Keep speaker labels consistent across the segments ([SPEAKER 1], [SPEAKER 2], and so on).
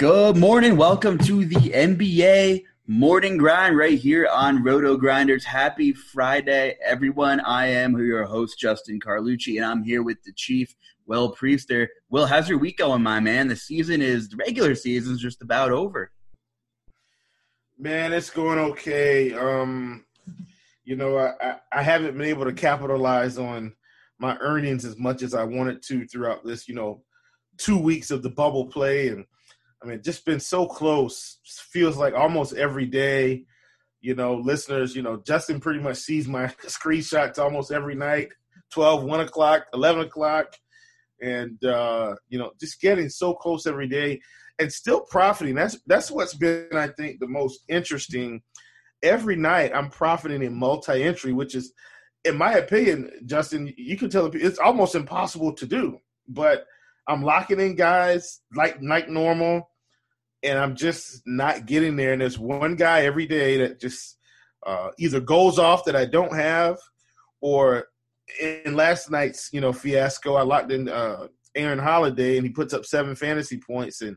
[SPEAKER 1] Good morning. Welcome to the NBA morning grind right here on Roto Grinders. Happy Friday, everyone. I am your host, Justin Carlucci, and I'm here with the Chief, Will Priester. Will, how's your week going, my man? The season is, the regular season is just about over.
[SPEAKER 2] Man, it's going okay. Um, you know, I, I haven't been able to capitalize on my earnings as much as I wanted to throughout this, you know, two weeks of the bubble play and – I mean, just been so close. Feels like almost every day. You know, listeners, you know, Justin pretty much sees my screenshots almost every night 12, 1 o'clock, 11 o'clock. And, uh, you know, just getting so close every day and still profiting. That's that's what's been, I think, the most interesting. Every night I'm profiting in multi entry, which is, in my opinion, Justin, you can tell it's almost impossible to do. But I'm locking in guys like like normal and I'm just not getting there. And there's one guy every day that just uh, either goes off that I don't have, or in last night's you know fiasco, I locked in uh, Aaron Holiday and he puts up seven fantasy points. And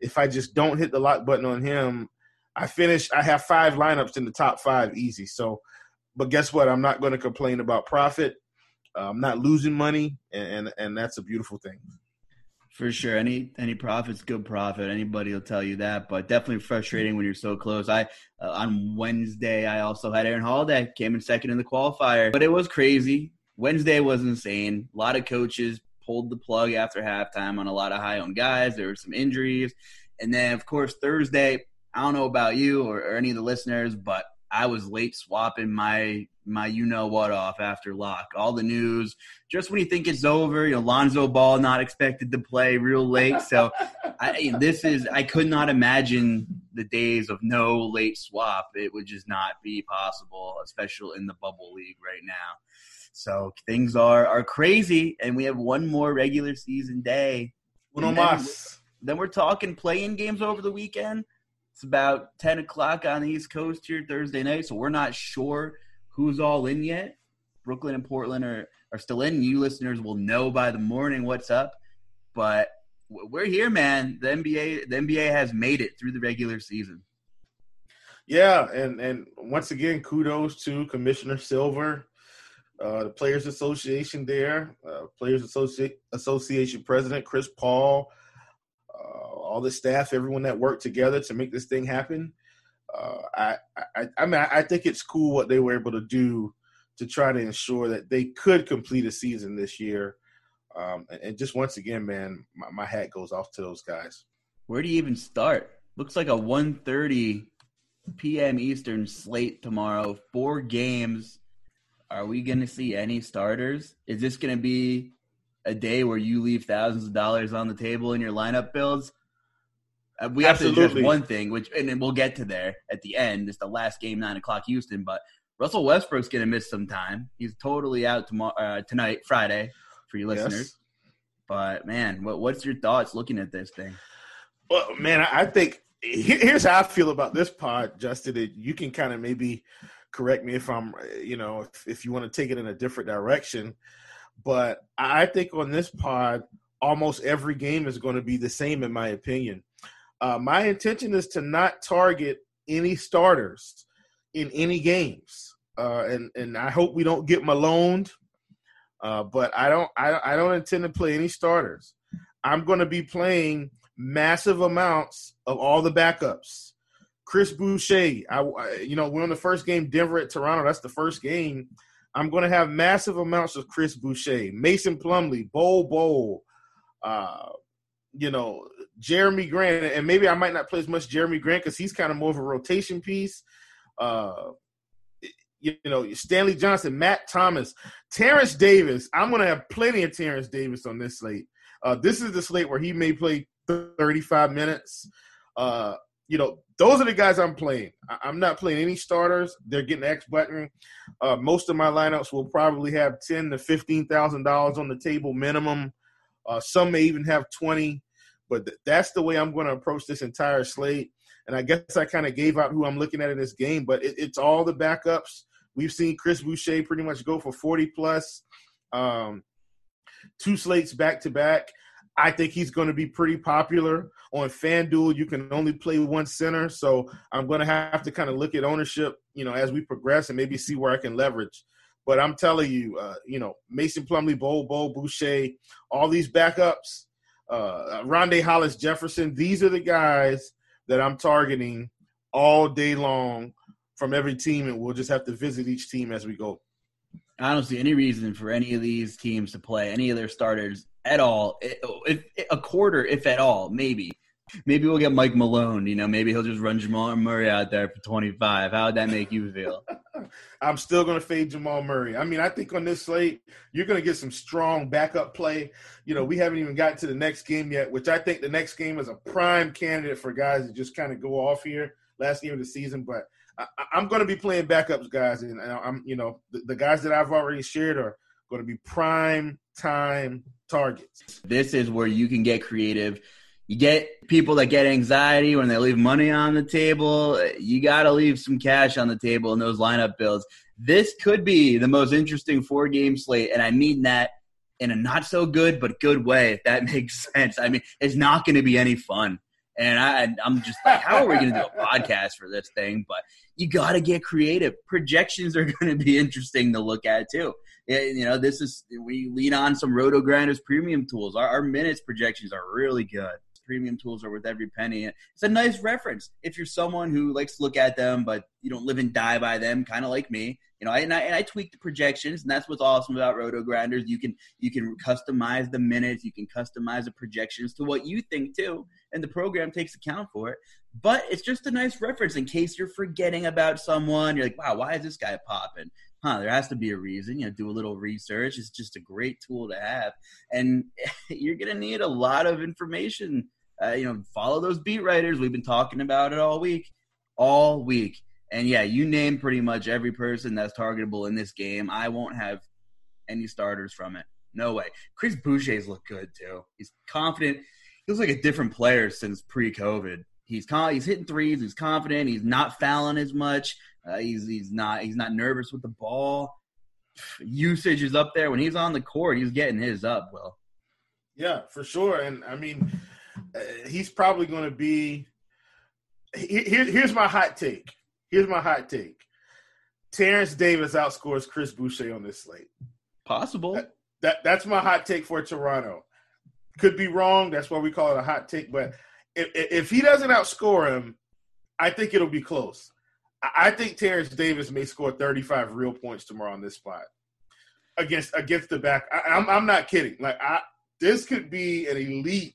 [SPEAKER 2] if I just don't hit the lock button on him, I finish. I have five lineups in the top five easy. So, but guess what? I'm not going to complain about profit. Uh, I'm not losing money, and, and and that's a beautiful thing.
[SPEAKER 1] For sure, any any profit's good profit. Anybody will tell you that, but definitely frustrating when you're so close. I uh, on Wednesday I also had Aaron Holiday came in second in the qualifier, but it was crazy. Wednesday was insane. A lot of coaches pulled the plug after halftime on a lot of high owned guys. There were some injuries, and then of course Thursday. I don't know about you or, or any of the listeners, but I was late swapping my my you know what off after lock. All the news, just when you think it's over, you know, Lonzo Ball not expected to play real late. So I, this is I could not imagine the days of no late swap. It would just not be possible, especially in the bubble league right now. So things are are crazy, and we have one more regular season day.
[SPEAKER 2] Uno más.
[SPEAKER 1] Then we're talking playing games over the weekend. It's about 10 o'clock on the East Coast here Thursday night, so we're not sure who's all in yet. Brooklyn and Portland are, are still in. You listeners will know by the morning what's up. But we're here, man. The NBA the NBA has made it through the regular season.
[SPEAKER 2] Yeah, and and once again, kudos to Commissioner Silver, uh, the Players Association there, uh, Players Associ- Association President Chris Paul, all the staff, everyone that worked together to make this thing happen. Uh, I, I, I mean, I think it's cool what they were able to do to try to ensure that they could complete a season this year. Um, and just once again, man, my, my, hat goes off to those guys.
[SPEAKER 1] Where do you even start? Looks like a 1.30 p.m. Eastern slate tomorrow. Four games. Are we going to see any starters? Is this going to be a day where you leave thousands of dollars on the table in your lineup builds? Uh, we have Absolutely. to address one thing, which and then we'll get to there at the end. It's the last game, nine o'clock Houston. But Russell Westbrook's going to miss some time. He's totally out tomorrow, uh, tonight, Friday, for you listeners. Yes. But man, what, what's your thoughts looking at this thing?
[SPEAKER 2] Well, man, I think here's how I feel about this pod, Justin. You can kind of maybe correct me if I'm, you know, if, if you want to take it in a different direction. But I think on this pod, almost every game is going to be the same, in my opinion. Uh, my intention is to not target any starters in any games, uh, and and I hope we don't get maloned. Uh, but I don't I, I don't intend to play any starters. I'm going to be playing massive amounts of all the backups. Chris Boucher, I, you know we're on the first game Denver at Toronto. That's the first game. I'm going to have massive amounts of Chris Boucher, Mason Plumlee, Bol Bol, uh, you know, Jerami Grant, and maybe I might not play as much Jerami Grant because he's kind of more of a rotation piece. Uh, you know, Stanley Johnson, Matt Thomas, Terence Davis. I'm going to have plenty of Terence Davis on this slate. Uh, this is the slate where he may play 35 minutes. Uh, you know, those are the guys I'm playing. I- am not playing any starters. They're getting X button. Uh, most of my lineups will probably have ten to fifteen thousand dollars on the table minimum. Uh, some may even have twenty. But th- that's the way I'm going to approach this entire slate. And I guess I kind of gave out who I'm looking at in this game, but it, it's all the backups. We've seen Chris Boucher pretty much go for 40 plus, um, two slates back to back. I think he's going to be pretty popular on FanDuel. You can only play one center, so I'm going to have to kind of look at ownership, you know, as we progress and maybe see where I can leverage. But I'm telling you, uh, you know, Mason Plumlee, Bol Bol, Boucher, all these backups, uh, Rondae Hollis Jefferson, these are the guys that I'm targeting all day long from every team, and we'll just have to visit each team as we go.
[SPEAKER 1] I don't see any reason for any of these teams to play any of their starters at all. If, if, a quarter, if at all, maybe. Maybe we'll get Mike Malone. You know, maybe he'll just run Jamal Murray out there for 25. How would that make you feel?
[SPEAKER 2] I'm still going to fade Jamal Murray. I mean, I think on this slate, you're going to get some strong backup play. You know, we haven't even gotten to the next game yet, which I think the next game is a prime candidate for guys to just kind of go off here. Last game of the season, but I, am going to be playing backups, guys, and I'm, you know, the, the guys that I've already shared are going to be prime time targets.
[SPEAKER 1] This is where you can get creative. You get people that get anxiety when they leave money on the table. You got to leave some cash on the table in those lineup builds. This could be the most interesting four game slate, and I mean that in a not so good but good way, if that makes sense. I mean, it's not going to be any fun. And I, I'm just like, how are we going to do a podcast for this thing? But you got to get creative. Projections are going to be interesting to look at too. You know, this is we lean on some Roto Grinders premium tools. Our, our minutes projections are really good. Premium tools are worth every penny. It's a nice reference if you're someone who likes to look at them, but you don't live and die by them, kind of like me. You know, and I, and I tweak the projections, and that's what's awesome about Roto Grinders. You can you can customize the minutes, you can customize the projections to what you think too, and the program takes account for it. But it's just a nice reference in case you're forgetting about someone. You're like, wow, why is this guy popping? Huh, there has to be a reason. You know, do a little research. It's just a great tool to have, and you're gonna need a lot of information. Uh, you know, follow those beat writers. We've been talking about it all week, all week. And yeah, you name pretty much every person that's targetable in this game. I won't have any starters from it. No way. Chris Boucher's look good too. He's confident. He looks like a different player since pre-COVID. He's con- he's hitting threes. He's confident. He's not fouling as much. Uh, he's he's not he's not nervous with the ball. Usage is up there when he's on the court. He's getting his up. Well,
[SPEAKER 2] yeah, for sure. And I mean, uh, he's probably going to be. Here, here's my hot take. Here's my hot take. Terence Davis outscores Chris Boucher on this slate.
[SPEAKER 1] Possible.
[SPEAKER 2] That, that, that's my hot take for Toronto. Could be wrong. That's why we call it a hot take. But if, if he doesn't outscore him, I think it'll be close. I think Terence Davis may score 35 real points tomorrow on this spot against against the back. I, am I'm, I'm not kidding. Like I, this could be an elite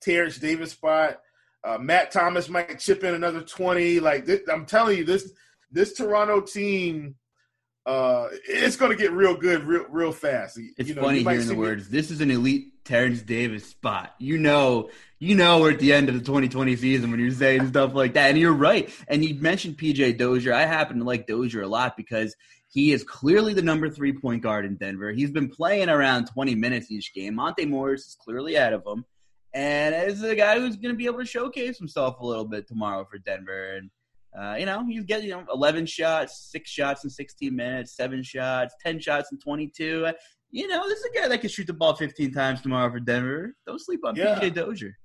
[SPEAKER 2] Terence Davis spot. Uh, Matt Thomas might chip in another 20. Like this, I'm telling you, this this Toronto team uh, it's going to get real good real real fast.
[SPEAKER 1] It's
[SPEAKER 2] you
[SPEAKER 1] know, funny hearing the words. This is an elite Terence Davis spot. You know, you know we're at the end of the 2020 season when you're saying stuff like that, and you're right. And you mentioned PJ Dozier. I happen to like Dozier a lot because he is clearly the number three point guard in Denver. He's been playing around 20 minutes each game. Monte Morris is clearly ahead of him, and is a guy who's going to be able to showcase himself a little bit tomorrow for Denver. And uh, you know, he's getting you know 11 shots, six shots in 16 minutes, seven shots, 10 shots in 22. Uh, you know, this is a guy that can shoot the ball 15 times tomorrow for Denver. Don't sleep on yeah. PJ Dozier.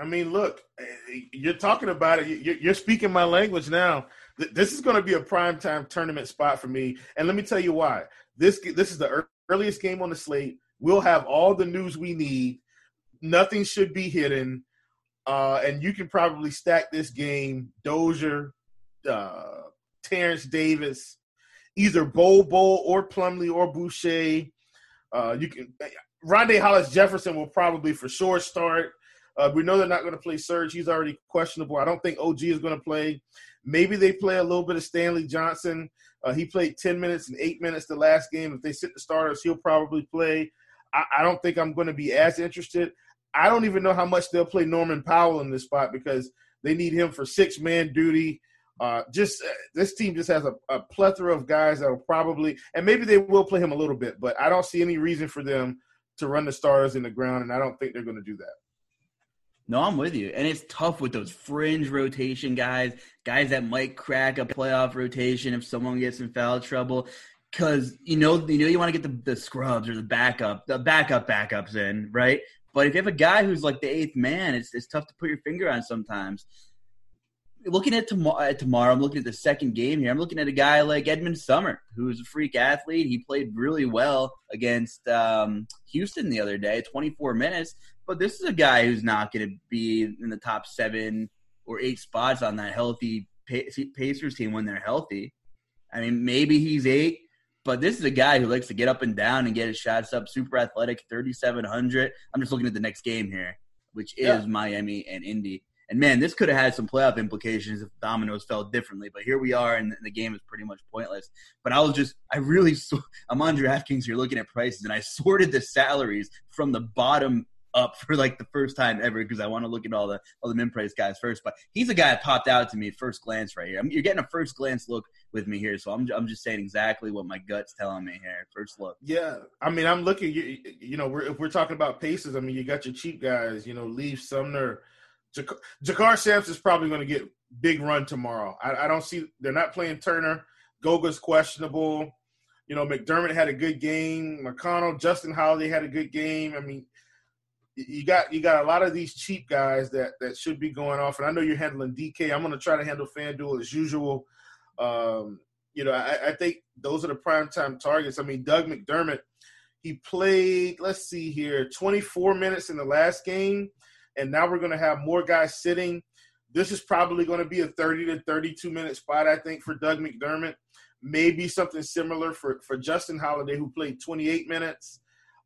[SPEAKER 2] I mean, look, eh, you're talking about it. You're speaking my language now. This is going to be a prime time tournament spot for me, and let me tell you why. This this is the earliest game on the slate. We'll have all the news we need. Nothing should be hidden, uh, and you can probably stack this game. Dozier, uh, Terence Davis, either Bol or Plumlee or Boucher. Uh, you can Rondae Hollis Jefferson will probably for sure start. Uh, we know they're not going to play Serge. He's already questionable. I don't think OG is going to play. Maybe they play a little bit of Stanley Johnson. Uh, he played 10 minutes and eight minutes the last game. If they sit the starters, he'll probably play. I, I don't think I'm going to be as interested. I don't even know how much they'll play Norman Powell in this spot because they need him for six man duty. Uh, just uh, this team just has a, a, plethora of guys that will probably, and maybe they will play him a little bit, but I don't see any reason for them to run the starters in the ground, and I don't think they're going to do that.
[SPEAKER 1] No, I'm with you, and it's tough with those fringe rotation guys, guys that might crack a playoff rotation if someone gets in foul trouble. Because you know, you know, you want to get the, the scrubs or the backup, the backup backups in, right? But if you have a guy who's like the eighth man, it's it's tough to put your finger on sometimes. Looking at tomorrow, tomorrow, I'm looking at the second game here. I'm looking at a guy like Edmond Sumner, who's a freak athlete. He played really well against um, Houston the other day, 24 minutes. But this is a guy who's not going to be in the top seven or eight spots on that healthy Pacers team when they're healthy. I mean, maybe he's eight, but this is a guy who likes to get up and down and get his shots up. Super athletic, 3,700. I'm just looking at the next game here, which is yeah. Miami and Indy. And man, this could have had some playoff implications if dominoes fell differently. But here we are, and the game is pretty much pointless. But I was just, I really, I'm on DraftKings here looking at prices, and I sorted the salaries from the bottom up for like the first time ever because I want to look at all the all the min price guys first. But he's a guy that popped out to me first glance right here. I you're getting a first glance look with me here, so I'm I'm just saying exactly what my gut's telling me here. First look.
[SPEAKER 2] Yeah, I mean, I'm looking. You, you know, we're, if we're talking about paces, I mean, you got your cheap guys. You know, Leaf Sumner, Jakar, JaKarr Sampson's probably going to get big run tomorrow. I, I don't see they're not playing Turner. Goga's questionable. You know, McDermott had a good game. McConnell, Justin Holiday had a good game. I mean, you got you got a lot of these cheap guys that that should be going off. And I know you're handling DK. I'm going to try to handle FanDuel as usual. Um, you know, I, I, think those are the prime time targets. I mean, Doug McDermott, he played. Let's see here, 24 minutes in the last game, and now we're going to have more guys sitting. This is probably going to be a 30 to 32 minute spot, I think, for Doug McDermott. Maybe something similar for for Justin Holiday, who played 28 minutes.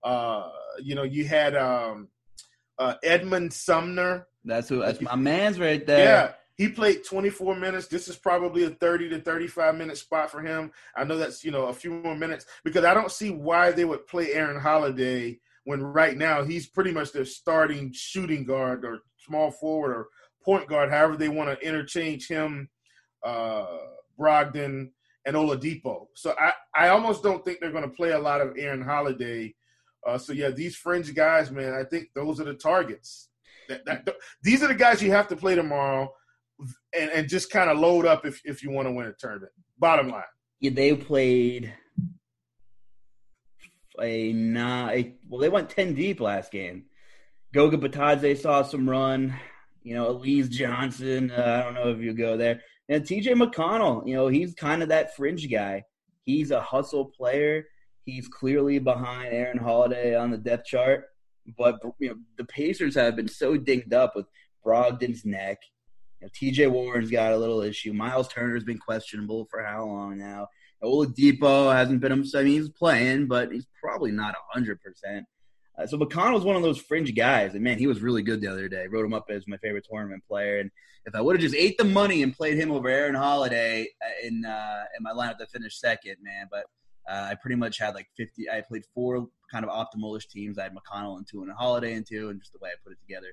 [SPEAKER 2] Uh, you know, you had um, uh, Edmond Sumner.
[SPEAKER 1] That's who. That's my man's right there.
[SPEAKER 2] Yeah, he played 24 minutes. This is probably a 30 to 35 minute spot for him. I know that's you know a few more minutes because I don't see why they would play Aaron Holiday when right now he's pretty much their starting shooting guard or small forward or point guard, however they want to interchange him, uh, Brogdon, and Oladipo. So I, I almost don't think they're going to play a lot of Aaron Holiday uh, so yeah, these fringe guys, man, I think those are the targets. That, that, these are the guys you have to play tomorrow, and, and just kind of load up if if you want to win a tournament. Bottom line.
[SPEAKER 1] Yeah, they played a nine. Well, they went ten deep last game. Goga Bitadze saw some run. You know, Alize Johnson. Uh, I don't know if you go there. And TJ McConnell. You know, he's kind of that fringe guy. He's a hustle player He's clearly behind Aaron Holiday on the depth chart, but you know the Pacers have been so dinged up with Brogdon's neck. You know, T.J. Warren's got a little issue. Miles Turner's been questionable for how long now? Oladipo hasn't been. Him I mean, he's playing, but he's probably not hundred uh, percent. So McConnell's one of those fringe guys, and man, he was really good the other day. Wrote him up as my favorite tournament player, and if I would have just ate the money and played him over Aaron Holiday uh, in uh, in my lineup to finish second, man. But uh, I pretty much had like 50. I played four kind of optimalish teams. I had McConnell and two and a Holiday and two, and just the way I put it together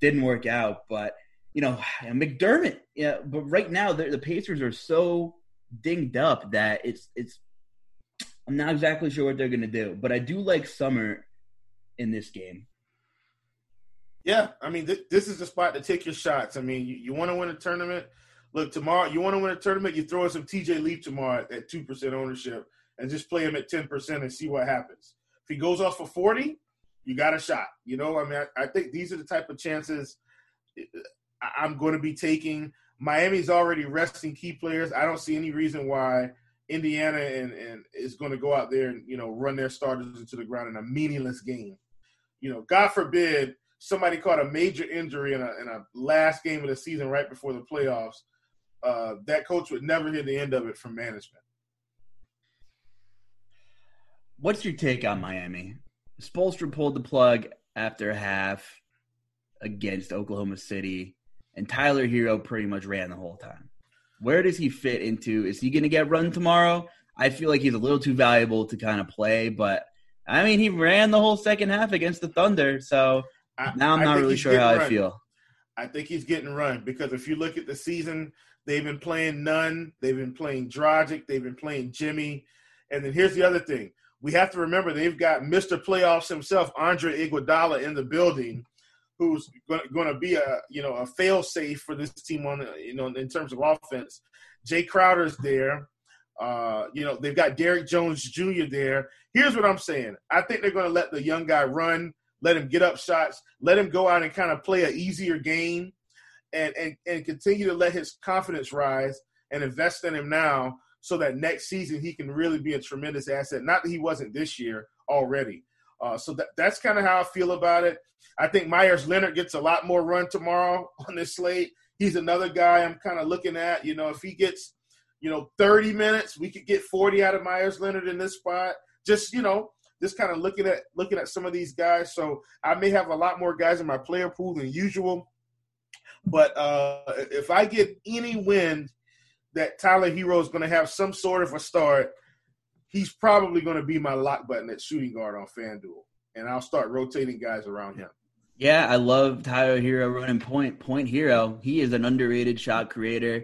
[SPEAKER 1] didn't work out. But you know, McDermott. Yeah, but right now the Pacers are so dinged up that it's it's. I'm not exactly sure what they're gonna do, but I do like Sumner in this game.
[SPEAKER 2] Yeah, I mean, th- this is the spot to take your shots. I mean, you, you want to win a tournament. Look, tomorrow you want to win a tournament. You throw in some TJ Leaf tomorrow at two percent ownership and just play him at 10% and see what happens. If he goes off for 40, you got a shot. You know, I mean, I, I think these are the type of chances eh, I'm going to be taking. Miami's already resting key players. I don't see any reason why Indiana and, and is going to go out there and, you know, run their starters into the ground in a meaningless game. You know, God forbid somebody caught a major injury in a, in a last game of the season right before the playoffs. Uh, that coach would never hear the end of it from management.
[SPEAKER 1] What's your take on Miami? Spoelstra pulled the plug after half against Oklahoma City, and Tyler Herro pretty much ran the whole time. Where does he fit into? Is he going to get run tomorrow? I feel like he's a little too valuable to kind of play, but I mean, he ran the whole second half against the Thunder, so I, now I'm not really sure how run. I feel.
[SPEAKER 2] I think he's getting run because if you look at the season, they've been playing Nunn, they've been playing Dragic, they've been playing Jimmy, and then here's the other thing: we have to remember they've got Mr. Playoffs himself, Andre Iguodala, in the building, who's going to be a you know a fail safe for this team on you know in terms of offense. Jae Crowder's there. Uh, you know they've got Derrick Jones Jr. there. Here's what I'm saying. I think they're going to let the young guy run, let him get up shots, let him go out and kind of play an easier game, and and and continue to let his confidence rise and invest in him now, so that next season he can really be a tremendous asset. Not that he wasn't this year already. Uh, so that that's kind of how I feel about it. I think Meyers Leonard gets a lot more run tomorrow on this slate. He's another guy I'm kind of looking at. You know, if he gets, you know, 30 minutes, we could get 40 out of Meyers Leonard in this spot. Just, you know, just kind of looking at looking at some of these guys. So I may have a lot more guys in my player pool than usual. But uh, if I get any wind that Tyler Herro is going to have some sort of a start, he's probably going to be my lock button at shooting guard on FanDuel, and I'll start rotating guys around him.
[SPEAKER 1] Yeah, I love Tyler Herro running point point hero. He is an underrated shot creator,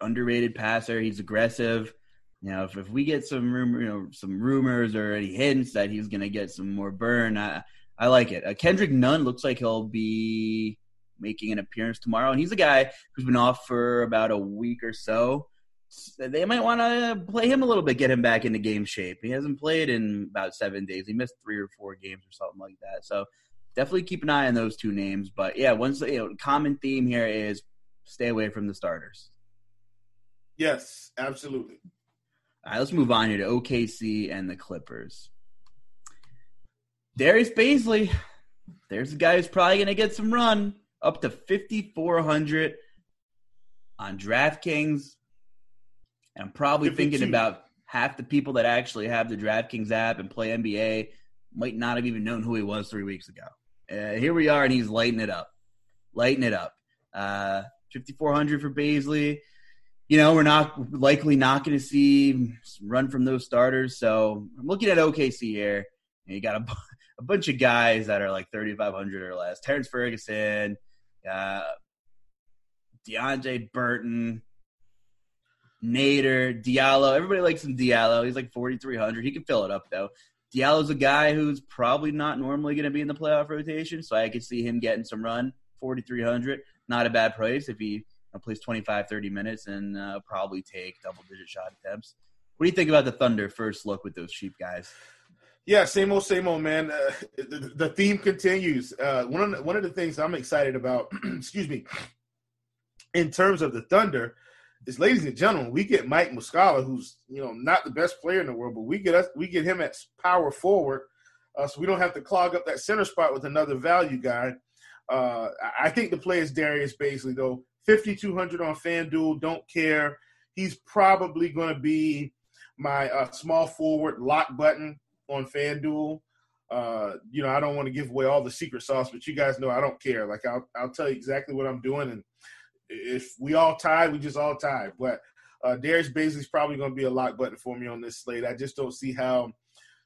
[SPEAKER 1] underrated passer. He's aggressive. You know, if, if we get some rumor, you know, some rumors or any hints that he's going to get some more burn, I I like it. Uh, Kendrick Nunn looks like he'll be making an appearance tomorrow, and he's a guy who's been off for about a week or so. so they might want to play him a little bit, get him back into game shape. He hasn't played in about seven days. He missed three or four games or something like that. So definitely keep an eye on those two names. But yeah, once you know, common theme here is stay away from the starters.
[SPEAKER 2] Yes, absolutely.
[SPEAKER 1] All right, let's move on here to OKC and the Clippers. Darius Bazley, there's a guy who's probably going to get some run up to 5,400 on DraftKings. And I'm probably 52. thinking about half the people that actually have the DraftKings app and play NBA might not have even known who he was three weeks ago. Uh, here we are, and he's lighting it up, lighting it up. Uh, 5,400 for Bazley. You know, we're not likely not going to see run from those starters. So I'm looking at OKC here. And You got a, a bunch of guys that are like 3,500 or less. Terrence Ferguson, uh, Deonte Burton, Nader, Diallo. Everybody likes some Diallo. He's like 4,300. He can fill it up though. Diallo's a guy who's probably not normally going to be in the playoff rotation, so I could see him getting some run. 4,300, not a bad price if he plays 25, 30 minutes and uh, probably take double digit shot attempts. What do you think about the Thunder first look with those cheap guys?
[SPEAKER 2] Yeah, same old, same old, man. Uh, the, the, theme continues. Uh, one of the, one of the things I'm excited about, excuse me, in terms of the Thunder, is, ladies and gentlemen, we get Mike Muscala, who's you know not the best player in the world, but we get us we get him at power forward, uh, so we don't have to clog up that center spot with another value guy. Uh, I think the play is Darius Bazley though. 5200 on FanDuel. Don't care. He's probably going to be my uh, small forward lock button on FanDuel. Uh, you know, I don't want to give away all the secret sauce, but you guys know I don't care. Like I'll I'll tell you exactly what I'm doing, and if we all tie, we just all tie. But uh, Darius Bazley's probably going to be a lock button for me on this slate. I just don't see how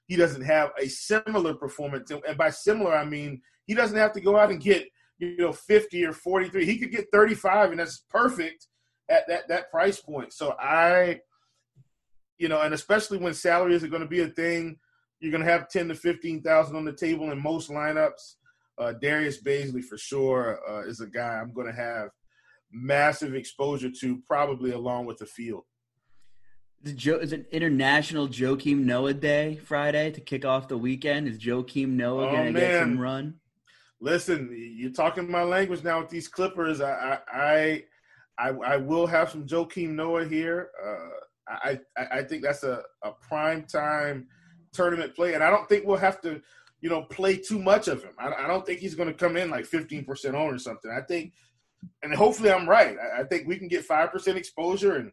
[SPEAKER 2] he doesn't have a similar performance, and by similar I mean he doesn't have to go out and get you know 50 or 43. He could get 35, and that's perfect at that that price point. So I, you know, and especially when salary isn't going to be a thing you're going to have 10 to 15,000 on the table in most lineups. Uh, Darius Bazley for sure uh, is a guy I'm going to have massive exposure to, probably along with the field.
[SPEAKER 1] Is, Joe, is it International Joakim Noah Day Friday to kick off the weekend? Is Joakim Noah oh, going to get some run?
[SPEAKER 2] Listen, you're talking my language now with these Clippers. I I I, I will have some Joakim Noah here. Uh, I, I I think that's a, a prime time – tournament play, and I don't think we'll have to, you know, play too much of him. I, I don't think he's going to come in like 15% on or something. I think, and hopefully I'm right. I, I think we can get five percent exposure and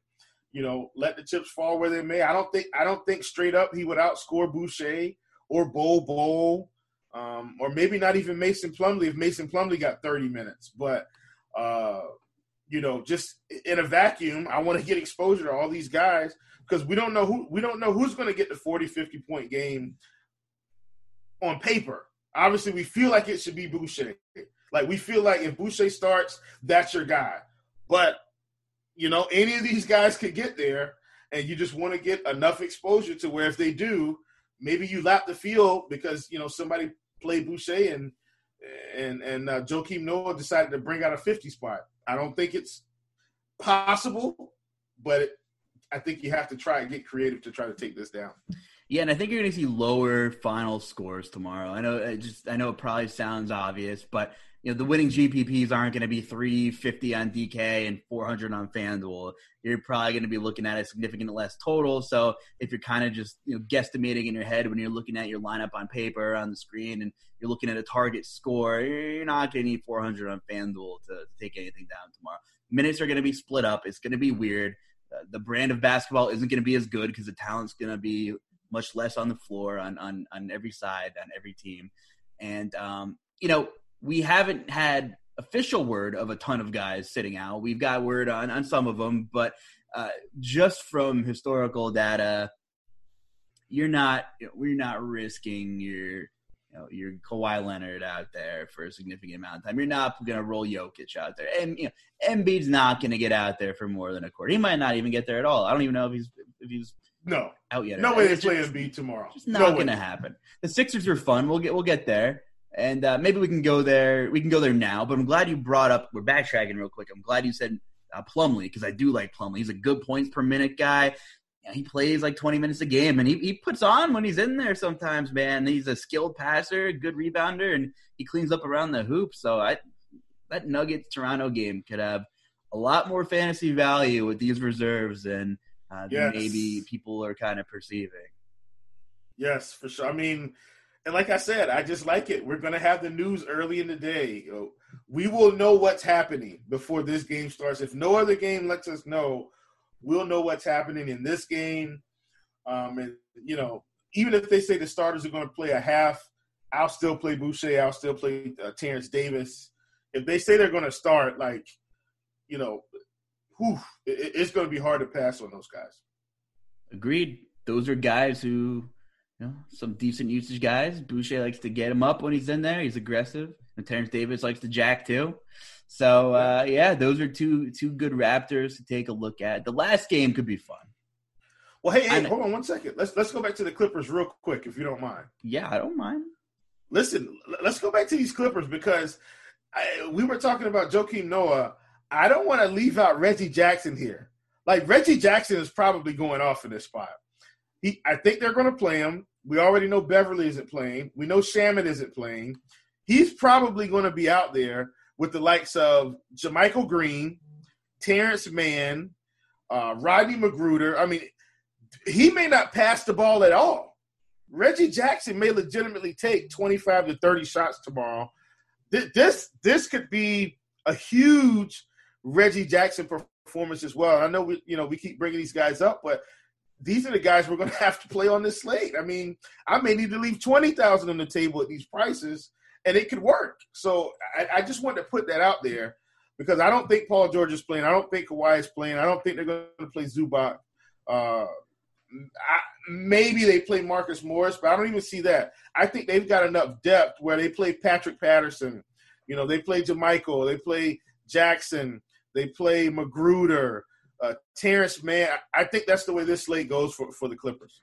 [SPEAKER 2] you know let the chips fall where they may. I don't think I don't think straight up he would outscore Boucher or Bol Bol. Um, or maybe not even Mason Plumlee if Mason Plumlee got 30 minutes. But uh, you know, just in a vacuum, I want to get exposure to all these guys because we don't know who we don't know who's going to get the 40 50 point game on paper obviously we feel like it should be boucher like we feel like if boucher starts that's your guy but you know any of these guys could get there and you just want to get enough exposure to where if they do maybe you lap the field because you know somebody played boucher and and and uh, Joakim Noah decided to bring out a 50 spot. I don't think it's possible, but it, I think you have to try and get creative to try to take this down.
[SPEAKER 1] Yeah, and I think you're going to see lower final scores tomorrow. I know it just I know it probably sounds obvious, but you know the winning GPPs aren't going to be 350 on DK and 400 on FanDuel. You're probably going to be looking at a significant less total. So if you're kind of just you know guesstimating in your head when you're looking at your lineup on paper on the screen and you're looking at a target score, you're not going to need 400 on FanDuel to, take anything down tomorrow. Minutes are going to be split up. It's going to be weird. Uh, the brand of basketball isn't going to be as good because the talent's going to be much less on the floor on on on every side on every team, and um, you know we haven't had official word of a ton of guys sitting out. We've got word on on some of them, but uh, just from historical data, you're not we're not risking your you know, your Kawhi Leonard out there for a significant amount of time. You're not going to roll Jokic out there, and you know, Embiid's not going to get out there for more than a quarter. He might not even get there at all. I don't even know if he's if he's
[SPEAKER 2] no
[SPEAKER 1] out yet.
[SPEAKER 2] No way they play Embiid tomorrow.
[SPEAKER 1] It's not no going to happen. The Sixers are fun. We'll get we'll get there, and uh, maybe we can go there. We can go there now. But I'm glad you brought up. We're backtracking real quick. I'm glad you said uh, Plumlee because I do like Plumlee. He's a good points per minute guy. he plays like 20 minutes a game, and he, he puts on when he's in there sometimes, man. He's a skilled passer, good rebounder, and he cleans up around the hoop. So I that Nuggets Toronto game could have a lot more fantasy value with these reserves than, uh, than yes. maybe people are kind of perceiving.
[SPEAKER 2] Yes, for sure. I mean, and like I said, I just like it. We're going to have the news early in the day. We will know what's happening before this game starts. If no other game lets us know, we'll know what's happening in this game. Um, and you know, even if they say the starters are going to play a half, I'll still play Boucher. I'll still play uh, Terence Davis. If they say they're going to start, like, you know, whew, it, it's going to be hard to pass on those guys.
[SPEAKER 1] Agreed. Those are guys who you know, some decent usage guys. Boucher likes to get him up when he's in there. He's aggressive. And Terence Davis likes to jack too. So uh, yeah, those are two two good Raptors to take a look at. The last game could be fun.
[SPEAKER 2] Well, hey, hey, hold on one second. Let's let's go back to the Clippers real quick, if you don't mind.
[SPEAKER 1] Yeah, I don't mind.
[SPEAKER 2] Listen, let's go back to these Clippers because I, we were talking about Joakim Noah. I don't want to leave out Reggie Jackson here. Like Reggie Jackson is probably going off in this spot. He, I think they're going to play him. We already know Beverley isn't playing. We know Shamet isn't playing. He's probably going to be out there with the likes of JaMychal Green, Terance Mann, uh, Rodney McGruder. I mean, he may not pass the ball at all. Reggie Jackson may legitimately take 25 to 30 shots tomorrow. This this, this could be a huge Reggie Jackson performance as well. I know we you know we keep bringing these guys up, but these are the guys we're going to have to play on this slate. I mean, I may need to leave twenty thousand on the table at these prices, and it could work. So I, I just wanted to put that out there because I don't think Paul George is playing. I don't think Kawhi is playing. I don't think they're going to play Zubac. Uh, I, maybe they play Marcus Morris, but I don't even see that. I think they've got enough depth where they play Patrick Patterson. You know, they play JaMychal, they play Jackson, they play McGruder uh, Terance Mann. I think that's the way this slate goes for, for the Clippers.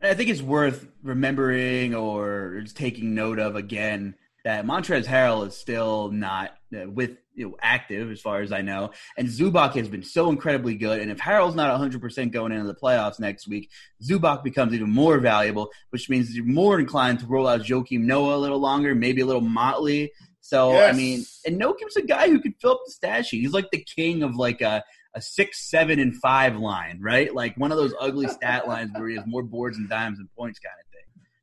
[SPEAKER 1] I think it's worth remembering or taking note of again that Montrezl Harrell is still not uh, with you know, active as far as I know, and Zubac has been so incredibly good. And if Harrell's not 100 percent going into the playoffs next week, Zubac becomes even more valuable, which means you're more inclined to roll out Joakim Noah a little longer, maybe a little Motley. So yes. I mean, and Nokim's a guy who could fill up the stat sheet. He's like the king of like a a six, seven, and five line, right? Like one of those ugly stat lines where he has more boards and dimes and points kind of thing.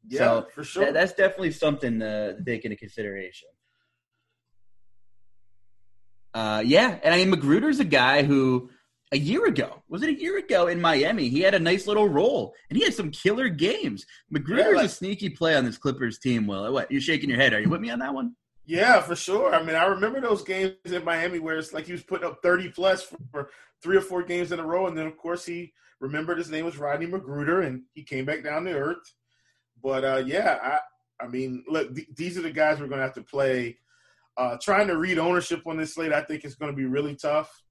[SPEAKER 2] Yeah, so for sure.
[SPEAKER 1] that's definitely something to take into consideration. Uh, yeah, and I mean McGruder's a guy who a year ago was it a year ago in Miami he had a nice little role and he had some killer games. McGruder's yeah, like, a sneaky play on this Clippers team. Will what you're shaking your head? Are you with me on that one?
[SPEAKER 2] Yeah, for sure. I mean, I remember those games in Miami where it's like he was putting up 30 plus for, three or four games in a row. And then, of course, he remembered his name was Rodney McGruder and he came back down to earth. But uh, yeah, I, I mean, look, th- these are the guys we're going to have to play. Uh, trying to read ownership on this slate, I think it's going to be really tough.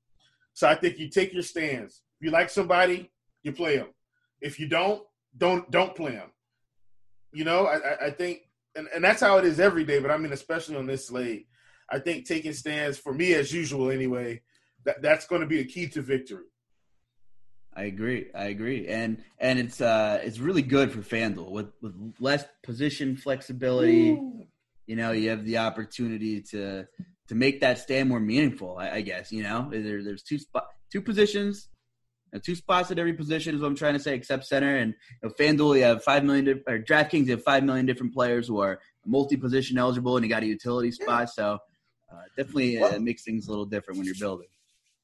[SPEAKER 2] So I think you take your stands. If you like somebody, you play them. If you don't, don't don't play them. You know, I, I think and, and that's how it is every day, but I mean, especially on this slate, I think taking stands for me as usual anyway, that, that's going to be a key to victory.
[SPEAKER 1] I agree. I agree, and and it's uh it's really good for FanDuel with with less position flexibility. Ooh. You know, you have the opportunity to to make that stand more meaningful. I, I guess you know there, there's two spot two positions, two spots at every position is what I'm trying to say, except center. And you know, FanDuel, you have five million or DraftKings, you have five million different players who are multi position eligible, and you got a utility spot. So uh, definitely uh, makes things a little different when you're building.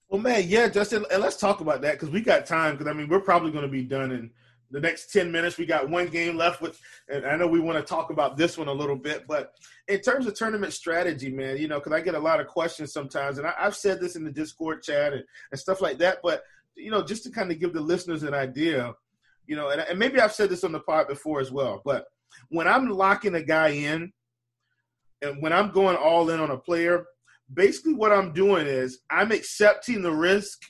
[SPEAKER 2] Well, man, yeah, Justin, and let's talk about that because we got time. Because I mean, we're probably going to be done in the next ten minutes. We got one game left with, and I know we want to talk about this one a little bit. But in terms of tournament strategy, man, you know, because I get a lot of questions sometimes, and I, have said this in the Discord chat and, and stuff like that. But you know, just to kind of give the listeners an idea, you know, and, and maybe I've said this on the pod before as well. But when I'm locking a guy in, and when I'm going all in on a player, basically what I'm doing is I'm accepting the risk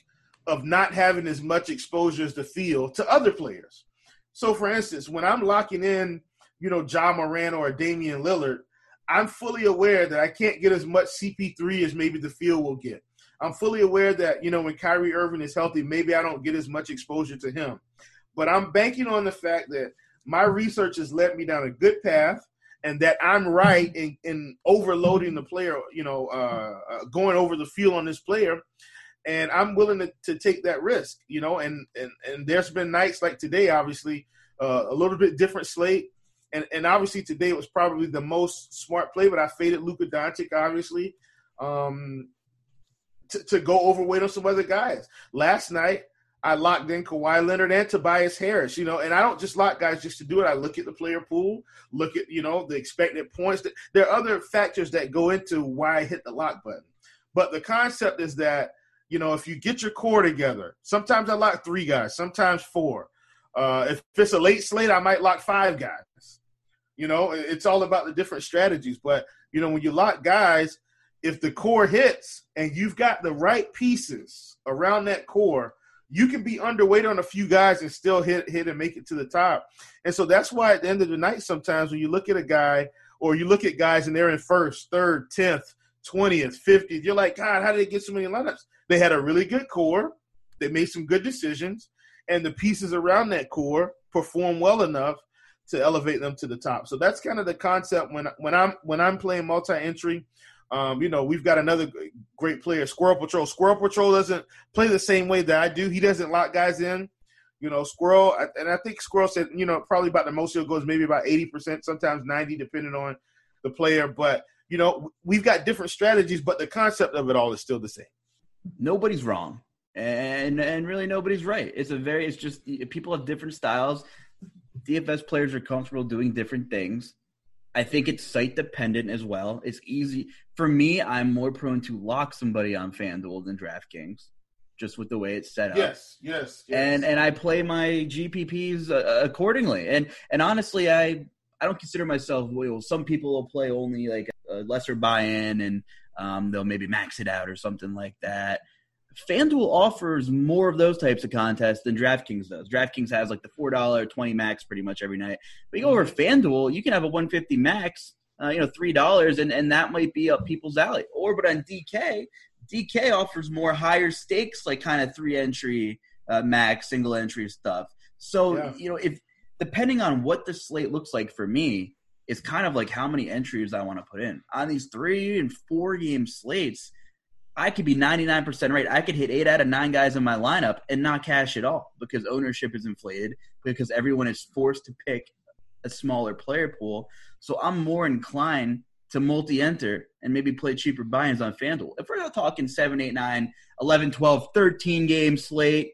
[SPEAKER 2] of not having as much exposure as the field to other players. So, for instance, when I'm locking in, you know, Ja Morant or Damian Lillard, I'm fully aware that I can't get as much CP3 as maybe the field will get. I'm fully aware that, you know, when Kyrie Irving is healthy, maybe I don't get as much exposure to him. But I'm banking on the fact that my research has led me down a good path and that I'm right in, in overloading the player, you know, uh, uh, going over the field on this player, and I'm willing to, to take that risk, you know. And and and there's been nights like today, obviously, uh, a little bit different slate, and and obviously today was probably the most smart play, but I faded Luka Doncic, obviously, um, to, to go overweight on some other guys. Last night, I locked in Kawhi Leonard and Tobias Harris, you know, and I don't just lock guys just to do it. I look at the player pool, look at, you know, the expected points. There are other factors that go into why I hit the lock button. But the concept is that, you know, if you get your core together, sometimes I lock three guys, sometimes four. Uh, if it's a late slate, I might lock five guys. You know, it's all about the different strategies. But, you know, when you lock guys, if the core hits and you've got the right pieces around that core – you can be underweight on a few guys and still hit hit and make it to the top. And so that's why at the end of the night, sometimes when you look at a guy or you look at guys and they're in first, third, tenth, twentieth, fiftieth, you're like, God, how did they get so many lineups? They had a really good core. They made some good decisions, and the pieces around that core perform well enough to elevate them to the top. So that's kind of the concept when when I'm when I'm playing multi-entry. Um, you know, we've got another great player, Squirrel Patrol. Squirrel Patrol doesn't play the same way that I do. He doesn't lock guys in. You know, Squirrel, and I think Squirrel said, you know, probably about the most he'll go is maybe about 80%, sometimes 90, depending on the player. But, you know, we've got different strategies, but the concept of it all is still the same.
[SPEAKER 1] Nobody's wrong. And and really nobody's right. It's a very it's just people have different styles. DFS players are comfortable doing different things. I think it's site dependent as well. It's easy for me. I'm more prone to lock somebody on FanDuel than DraftKings, just with the way it's set up.
[SPEAKER 2] Yes, yes,
[SPEAKER 1] yes. and and I play my GPPs uh, accordingly. And and honestly, I I don't consider myself well. Some people will play only like a lesser buy-in, and um, they'll maybe max it out or something like that. FanDuel offers more of those types of contests than DraftKings does. DraftKings has like the four dollar twenty max pretty much every night. But you go over. FanDuel, you can have a one fifty max, uh, you know, three dollars, and and that might be up people's alley. Or but on DK, DK offers more higher stakes, like kind of three entry uh, max, single entry stuff. So yeah. you know, if depending on what the slate looks like for me, it's kind of like how many entries I want to put in on these three and four game slates I could be 99% right. I could hit eight out of nine guys in my lineup and not cash at all because ownership is inflated because everyone is forced to pick a smaller player pool. So I'm more inclined to multi enter and maybe play cheaper buy ins on FanDuel. If we're not talking 7, 8, 9, 11, 12, 13 game slate,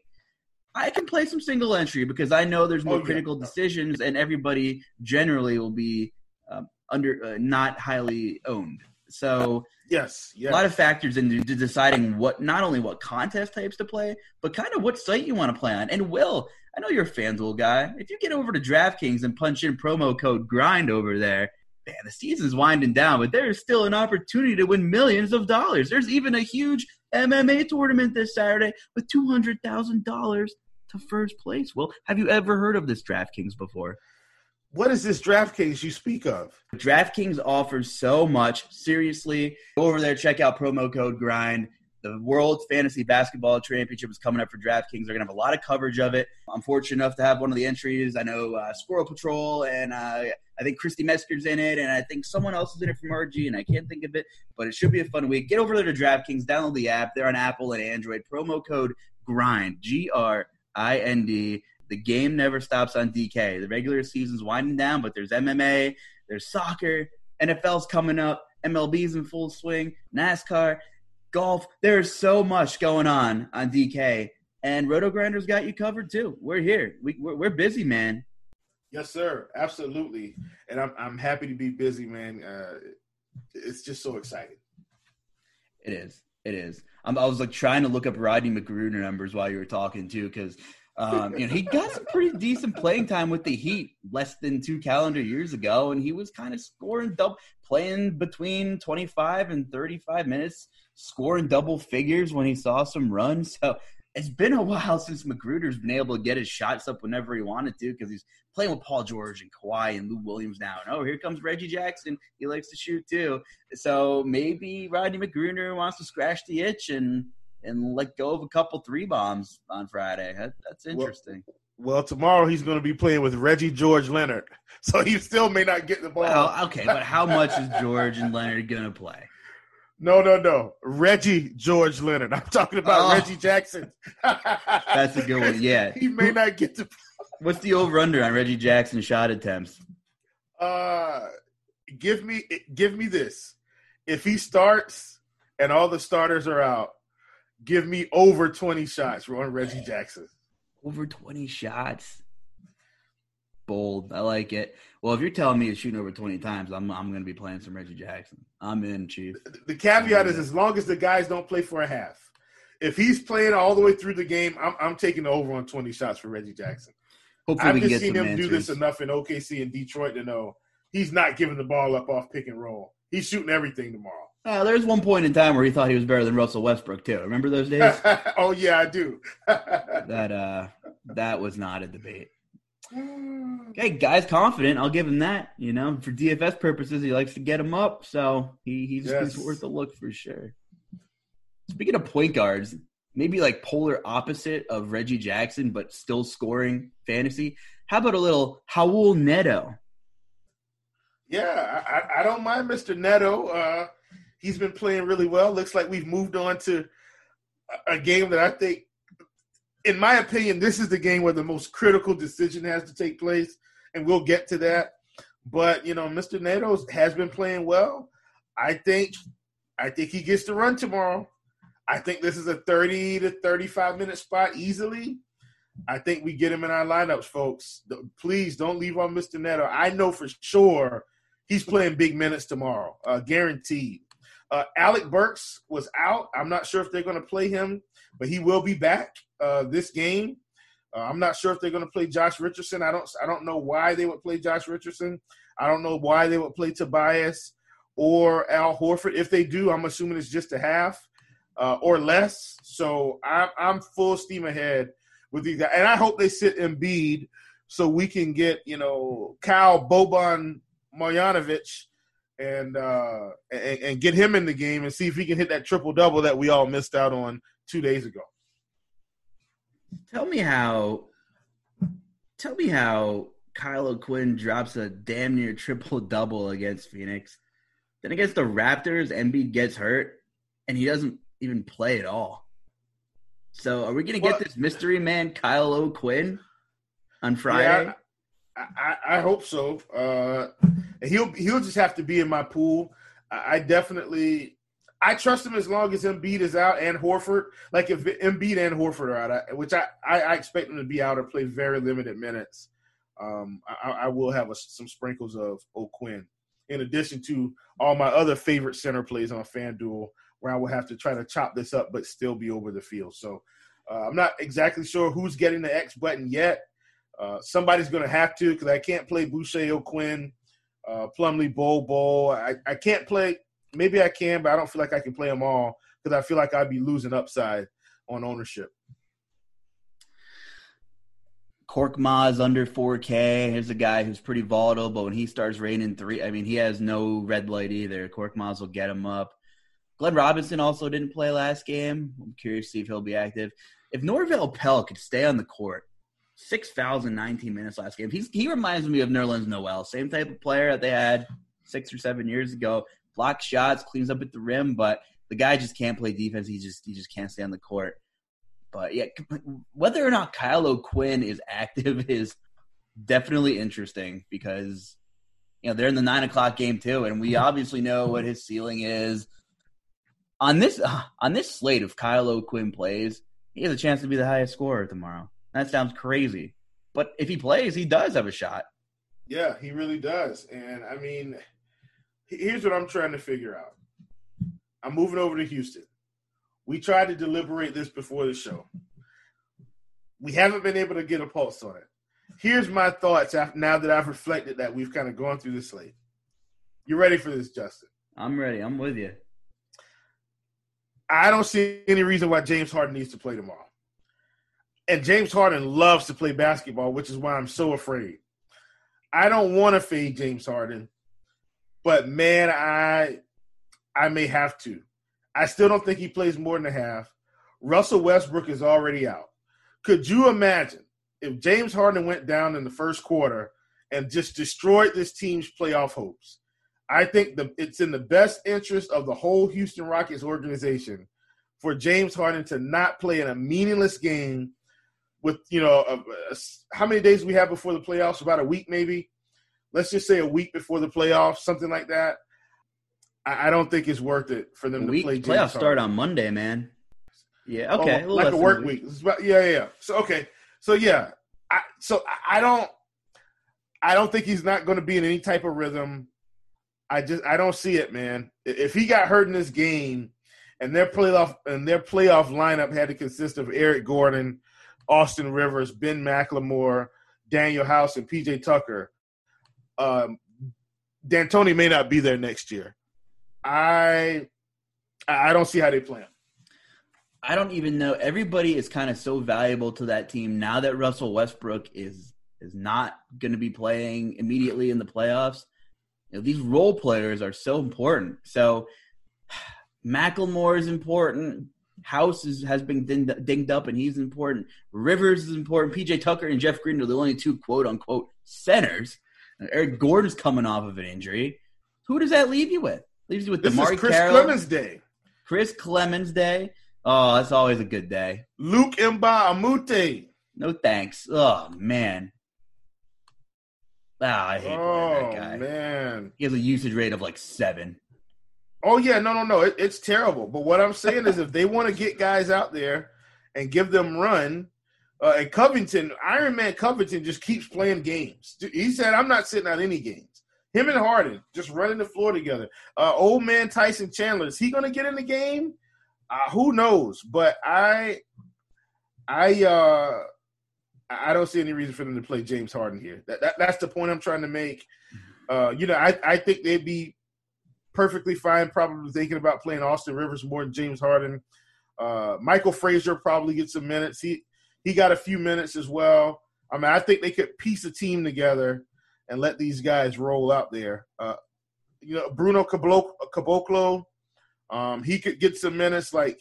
[SPEAKER 1] I can play some single entry because I know there's more oh, yeah. critical decisions and everybody generally will be uh, under uh, not highly owned. So
[SPEAKER 2] yes,
[SPEAKER 1] yes, a lot of factors into deciding what not only what contest types to play, but kind of what site you want to play on. And Will, I know you're a FanDuel guy. If you get over to DraftKings and punch in promo code grind over there, man, the season's winding down, but there is still an opportunity to win millions of dollars. There's even a huge MMA tournament this Saturday with two hundred thousand dollars to first place. Well, have you ever heard of this DraftKings before?
[SPEAKER 2] What is this DraftKings you speak of?
[SPEAKER 1] DraftKings offers so much. Seriously, go over there, check out promo code GRIND. the World Fantasy Basketball Championship is coming up for DraftKings. They're going to have a lot of coverage of it. I'm fortunate enough to have one of the entries. I know uh, Squirrel Patrol and uh, I think Christy Mesker's in it, and I think someone else is in it from RG, and I can't think of it, but it should be a fun week. Get over there to DraftKings, download the app. They're on Apple and Android. Promo code GRIND, G R I N D. The game never stops on DK. The regular season's winding down, but there's MMA, there's soccer, NFL's coming up, MLB's in full swing, NASCAR, golf. There's so much going on on DK, and RotoGrinders got you covered too. We're here. We, we're, we're busy, man.
[SPEAKER 2] Yes, sir. Absolutely. And I'm I'm happy to be busy, man. Uh, it's just so exciting.
[SPEAKER 1] It is. It is. I'm, I was like trying to look up Rodney McGruder numbers while you were talking too, because um, you know he got some pretty decent playing time with the Heat less than two calendar years ago, and he was kind of scoring double, playing between 25 and 35 minutes, scoring double figures when he saw some runs. So it's been a while since McGruder's been able to get his shots up whenever he wanted to because he's playing with Paul George and Kawhi and Lou Williams now. And oh, here comes Reggie Jackson. He likes to shoot too. So maybe Rodney McGruder wants to scratch the itch and and let go of a couple three bombs on Friday. That, that's interesting.
[SPEAKER 2] Well, well, tomorrow he's going to be playing with Reggie George Leonard, so he still may not get the ball.
[SPEAKER 1] Well, okay, but how much is George and Leonard going to play?
[SPEAKER 2] No, no, no. Reggie George Leonard. I'm talking about oh. Reggie Jackson.
[SPEAKER 1] That's a good one. Yeah.
[SPEAKER 2] He may not get to
[SPEAKER 1] What's the over under on Reggie Jackson shot attempts?
[SPEAKER 2] Uh give me give me this. If he starts and all the starters are out, give me over 20 shots on Reggie Jackson.
[SPEAKER 1] Over 20 shots. Bold. I like it. Well, if you're telling me he's shooting over 20 times, I'm I'm going to be playing some Reggie Jackson. I'm in, Chief.
[SPEAKER 2] The caveat is as long as the guys don't play for a half. If he's playing all the way through the game, I'm, I'm taking over on 20 shots for Reggie Jackson. Hopefully I've just seen him answers. do this enough in OKC and Detroit to know he's not giving the ball up off pick and roll. He's shooting everything tomorrow.
[SPEAKER 1] Uh, there's one point in time where he thought he was better than Russell Westbrook too. Remember those days?
[SPEAKER 2] oh yeah, I do.
[SPEAKER 1] that uh, that was not a debate. Okay, guy's confident. I'll give him that. You know, for DFS purposes, he likes to get him up, so he, he's, yes. worth a look for sure. Speaking of point guards, maybe like polar opposite of Reggie Jackson, but still scoring fantasy. How about a little Raul Neto?
[SPEAKER 2] Yeah, I, I don't mind Mr. Neto. Uh, he's been playing really well. Looks like we've moved on to a game that I think, in my opinion, this is the game where the most critical decision has to take place, and we'll get to that. But you know, Mr. Neto has been playing well. I think, I think he gets to run tomorrow. I think this is a 30 to 35 minute spot easily. I think we get him in our lineups, folks. Please don't leave on Mr. Neto. I know for sure he's playing big minutes tomorrow, uh, guaranteed. Uh, Alec Burks was out. I'm not sure if they're going to play him, but he will be back uh, this game. Uh, I'm not sure if they're going to play Josh Richardson. I don't. I don't know why they would play Josh Richardson. I don't know why they would play Tobias or Al Horford. If they do, I'm assuming it's just a half uh, or less. So I'm, I'm full steam ahead with these guys. And I hope they sit Embiid so we can get, you know, Kyle Boban Marjanovic and, uh, and, and get him in the game and see if he can hit that triple double that we all missed out on two days ago.
[SPEAKER 1] Tell me how. Tell me how Kyle O'Quinn drops a damn near triple double against Phoenix. Then against the Raptors, Embiid gets hurt, and he doesn't even play at all. So are we going to get this mystery man Kyle O'Quinn on Friday?
[SPEAKER 2] Yeah, I, I, hope so. Uh, he'll he'll just have to be in my pool. I, I definitely I trust him as long as Embiid is out and Horford. Like if Embiid and Horford are out, I, which I, I, I, expect them to be out or play very limited minutes. Um, I, I, will have a, some sprinkles of O'Quinn in addition to all my other favorite center plays on FanDuel where I will have to try to chop this up but still be over the field. So uh, I'm not exactly sure who's getting the X button yet. Uh, somebody's going to have to because I can't play Boucher O'Quinn, uh, Plumlee Bol Bol. I, I can't play. Maybe I can, but I don't feel like I can play them all because I feel like I'd be losing upside on ownership.
[SPEAKER 1] Cork Korkmaz under 4K. Here's a guy who's pretty volatile, but when he starts raining three, I mean, he has no red light either. Cork Korkmaz will get him up. Glenn Robinson also didn't play last game. I'm curious to see if he'll be active. If Norvel Pelle could stay on the court, six fouls in 19 minutes last game. He's, he reminds me of Nerlens Noel, same type of player that they had six or seven years ago. Blocks shots, cleans up at the rim, but the guy just can't play defense. He just he just can't stay on the court. But yeah, whether or not Kyle O'Quinn is active is definitely interesting because you know they're in the nine o'clock game too, and we obviously know what his ceiling is. On this uh, on this slate, if Kyle O'Quinn plays, he has a chance to be the highest scorer tomorrow. That sounds crazy, but if he plays, he does have a shot.
[SPEAKER 2] Yeah, he really does. And I mean, here's what I'm trying to figure out. I'm moving over to Houston. We tried to deliberate this before the show. We haven't been able to get a pulse on it. Here's my thoughts after, now that I've reflected that we've kind of gone through the slate. You ready for this, Justin?
[SPEAKER 1] I'm ready. I'm with you.
[SPEAKER 2] I don't see any reason why James Harden needs to play tomorrow. And James Harden loves to play basketball, which is why I'm so afraid. I don't want to fade James Harden, but man, I I may have to. I still don't think he plays more than a half. Russell Westbrook is already out. Could you imagine if James Harden went down in the first quarter and just destroyed this team's playoff hopes? I think the, it's in the best interest of the whole Houston Rockets organization for James Harden to not play in a meaningless game with, you know, uh, uh, a, a, how many days we have before the playoffs? About a week, maybe. Let's just say a week before the playoffs, something like that. I, I don't think it's worth it for them
[SPEAKER 1] week,
[SPEAKER 2] to play.
[SPEAKER 1] Playoffs start on Monday, man. Yeah, oh, okay,
[SPEAKER 2] oh, like a work week. About, yeah, yeah, yeah. So okay, so yeah, I, so I don't, I don't think he's not going to be in any type of rhythm. I just I don't see it, man. If he got hurt in this game, and their playoff and their playoff lineup had to consist of Eric Gordon, Austin Rivers, Ben McLemore, Danuel House, and PJ Tucker, um, D'Antoni may not be there next year. I I don't see how they play him.
[SPEAKER 1] I don't even know. Everybody is kind of so valuable to that team now that Russell Westbrook is is not going to be playing immediately in the playoffs. You know, these role players are so important. So McLemore is important. House is, has been dinged, dinged up and he's important. Rivers is important. PJ Tucker and Jeff Green are the only two quote unquote centers. Eric Gordon's coming off of an injury. Who does that leave you with? Leaves you with
[SPEAKER 2] the Chris
[SPEAKER 1] Carroll,
[SPEAKER 2] Clemons Day.
[SPEAKER 1] Chris Clemons Day. Oh, that's always a good day.
[SPEAKER 2] A Moute.
[SPEAKER 1] No thanks. Oh man. Ah, I hate
[SPEAKER 2] oh,
[SPEAKER 1] that guy.
[SPEAKER 2] man.
[SPEAKER 1] He has a usage rate of like seven.
[SPEAKER 2] Oh yeah, no, no, no. It, it's terrible. But what I'm saying is, if they want to get guys out there and give them run, uh, and Covington, Iron Man Covington, just keeps playing games. He said, "I'm not sitting out any games." Him and Harden just running the floor together. Uh, old man Tyson Chandler is he going to get in the game? Uh, who knows? But I, I, uh, I don't see any reason for them to play James Harden here. That, that that's the point I'm trying to make. Uh, you know, I, I think they'd be perfectly fine, probably thinking about playing Austin Rivers more than James Harden. Uh, Michael Frazier probably gets some minutes. He he got a few minutes as well. I mean, I think they could piece a team together and let these guys roll out there. Uh, you know, Bruno Caboclo, um, he could get some minutes. Like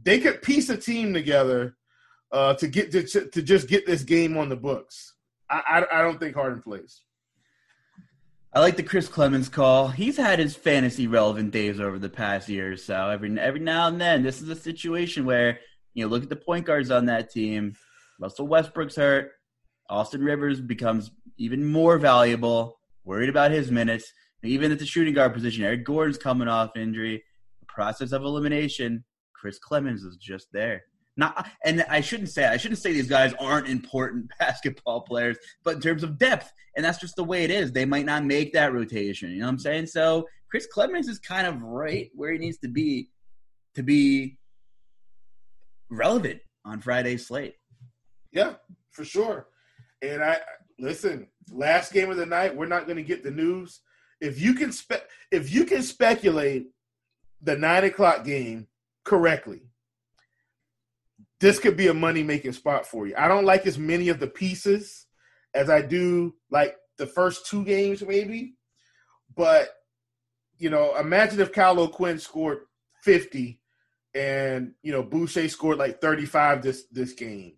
[SPEAKER 2] they could piece a team together uh, to get to, to just get this game on the books. I, I, I don't think Harden plays.
[SPEAKER 1] I like the Chris Clemons call. He's had his fantasy relevant days over the past year or so. Every every now and then, this is a situation where you know look at the point guards on that team. Russell Westbrook's hurt. Austin Rivers becomes even more valuable. Worried about his minutes. Even at the shooting guard position, Eric Gordon's coming off injury. The process of elimination, Chris Clemons is just there. Not, and I shouldn't say I shouldn't say these guys aren't important basketball players, but in terms of depth, and that's just the way it is. They might not make that rotation. You know what I'm saying? So Chris Clemons is kind of right where he needs to be to be relevant on Friday's slate.
[SPEAKER 2] Yeah, for sure. And I listen, last game of the night, we're not going to get the news. If you can spe- if you can speculate the nine o'clock game correctly, this could be a money making spot for you. I don't like as many of the pieces as I do like the first two games, maybe. But you know, imagine if Kyle O'Quinn scored 50, and you know Boucher scored like 35 this this game.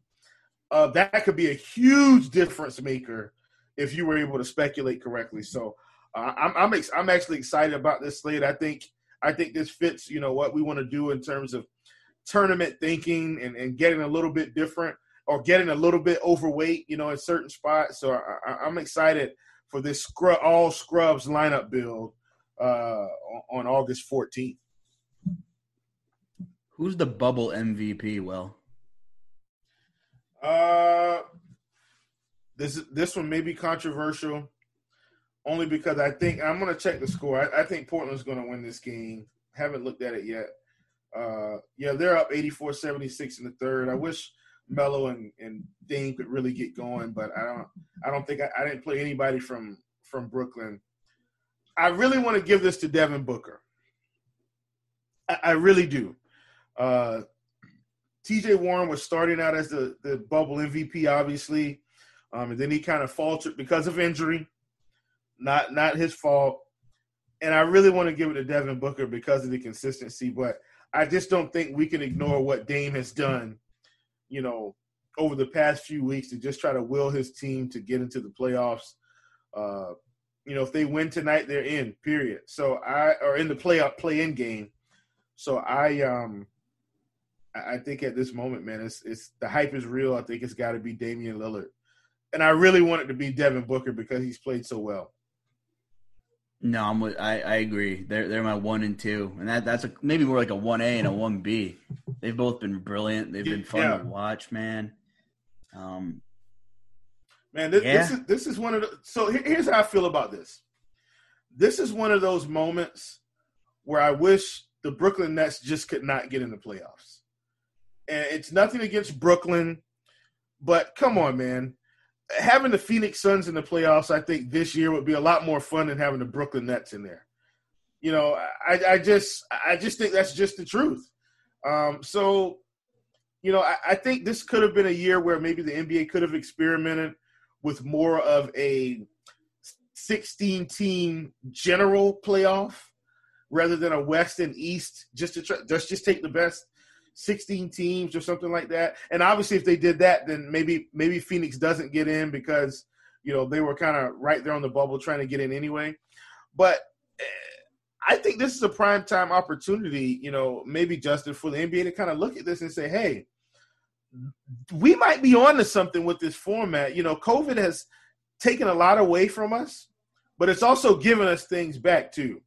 [SPEAKER 2] Uh, that could be a huge difference maker if you were able to speculate correctly. So uh, I'm I'm, ex- I'm actually excited about this slate. I think I think this fits you know what we want to do in terms of tournament thinking and, and getting a little bit different or getting a little bit overweight, you know, in certain spots. So I, am excited for this scrub all scrubs lineup build uh, on August 14th.
[SPEAKER 1] Who's the bubble MVP? Well,
[SPEAKER 2] uh, this this one may be controversial, only because I think I'm going to check the score. I, I think Portland's going to win this game. Haven't looked at it yet. Uh, yeah, they're up 84-76 in the third. I wish Melo and, and Dame could really get going, but I don't. I don't think I, I didn't play anybody from from Brooklyn. I really want to give this to Devin Booker. I, I really do. Uh, TJ Warren was starting out as the, the bubble MVP, obviously. Um, and then he kind of faltered because of injury. Not not his fault. And I really want to give it to Devin Booker because of the consistency, but I just don't think we can ignore what Dame has done, you know, over the past few weeks to just try to will his team to get into the playoffs. Uh, you know, if they win tonight, they're in. Period. So I are in the playoff play-in game. So I um I think at this moment, man, it's it's the hype is real. I think it's got to be Damian Lillard, and I really want it to be Devin Booker because he's played so well.
[SPEAKER 1] No, I'm with, I I agree. They're they're my one and two, and that that's a, maybe more like a one A and a one B. They've both been brilliant. They've been fun yeah. to watch, man. Um,
[SPEAKER 2] man, this, yeah. this is this is one of the. So here's how I feel about this. This is one of those moments where I wish the Brooklyn Nets just could not get in the playoffs and it's nothing against Brooklyn, but come on, man. Having the Phoenix Suns in the playoffs, I think this year would be a lot more fun than having the Brooklyn Nets in there. You know, I, I just, I just think that's just the truth. Um, so, you know, I, I think this could have been a year where maybe the NBA could have experimented with more of a 16 team general playoff rather than a West and East, just to try, just just take the best 16 teams or something like that. And obviously, if they did that, then maybe maybe Phoenix doesn't get in because you know they were kind of right there on the bubble trying to get in anyway. But eh, I think this is a prime time opportunity, you know, maybe Justin for the NBA to kind of look at this and say, hey, we might be on to something with this format. You know, COVID has taken a lot away from us, but it's also given us things back too.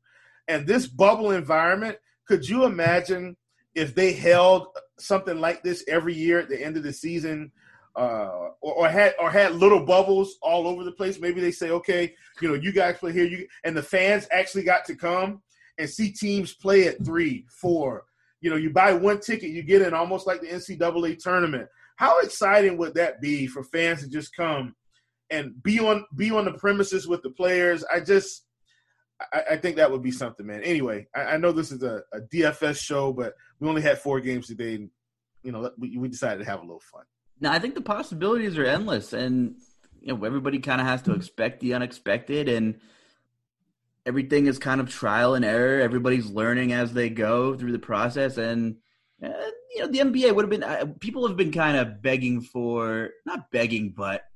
[SPEAKER 2] And this bubble environment, could you imagine if they held something like this every year at the end of the season, uh, or, or, had or had little bubbles all over the place, maybe they say, okay, you know, you guys play here, you and the fans actually got to come and see teams play at three, four. You know, you buy one ticket, you get in almost like the NCAA tournament. How exciting would that be for fans to just come and be on be on the premises with the players? I just I, I, think that would be something, man. Anyway, I, I know this is a, a, DFS show, but we only had four games today, and you know we, we decided to have a little fun.
[SPEAKER 1] Now I think the possibilities are endless, and you know everybody kind of has to expect the unexpected, and everything is kind of trial and error. Everybody's learning as they go through the process, and uh, you know the NBA would have been. Uh, people have been kind of begging for not begging, but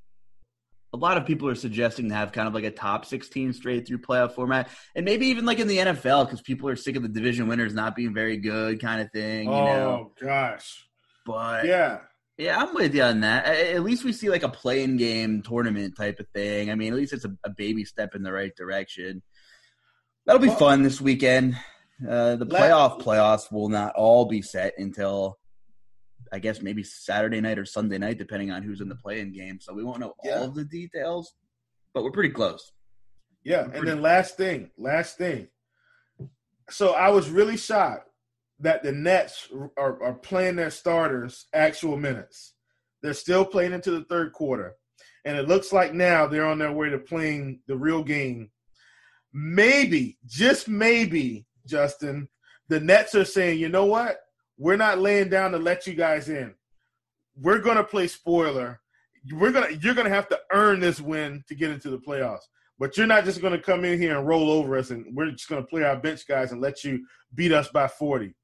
[SPEAKER 1] a lot of people are suggesting to have kind of like a top 16 straight through playoff format and maybe even like in the NFL because people are sick of the division winners not being very good kind of thing. You oh, know?
[SPEAKER 2] gosh.
[SPEAKER 1] But
[SPEAKER 2] yeah.
[SPEAKER 1] Yeah, I'm with you on that. At least we see like a play-in game tournament type of thing. I mean, at least it's a, a baby step in the right direction. That'll be well, fun this weekend. Uh, the playoff playoffs will not all be set until I guess maybe Saturday night or Sunday night, depending on who's in the play-in game. So we won't know yeah. all of the details, but we're pretty close.
[SPEAKER 2] Yeah, and then last thing, last thing. So I was really shocked that the Nets are, are playing their starters actual minutes. They're still playing into the third quarter, and it looks like now they're on their way to playing the real game. Maybe, just maybe, Justin, the Nets are saying, you know what? We're not laying down to let you guys in. We're gonna play spoiler. We're gonna you're gonna have to earn this win to get into the playoffs. But you're not just gonna come in here and roll over us and we're just gonna play our bench guys and let you beat us by 40.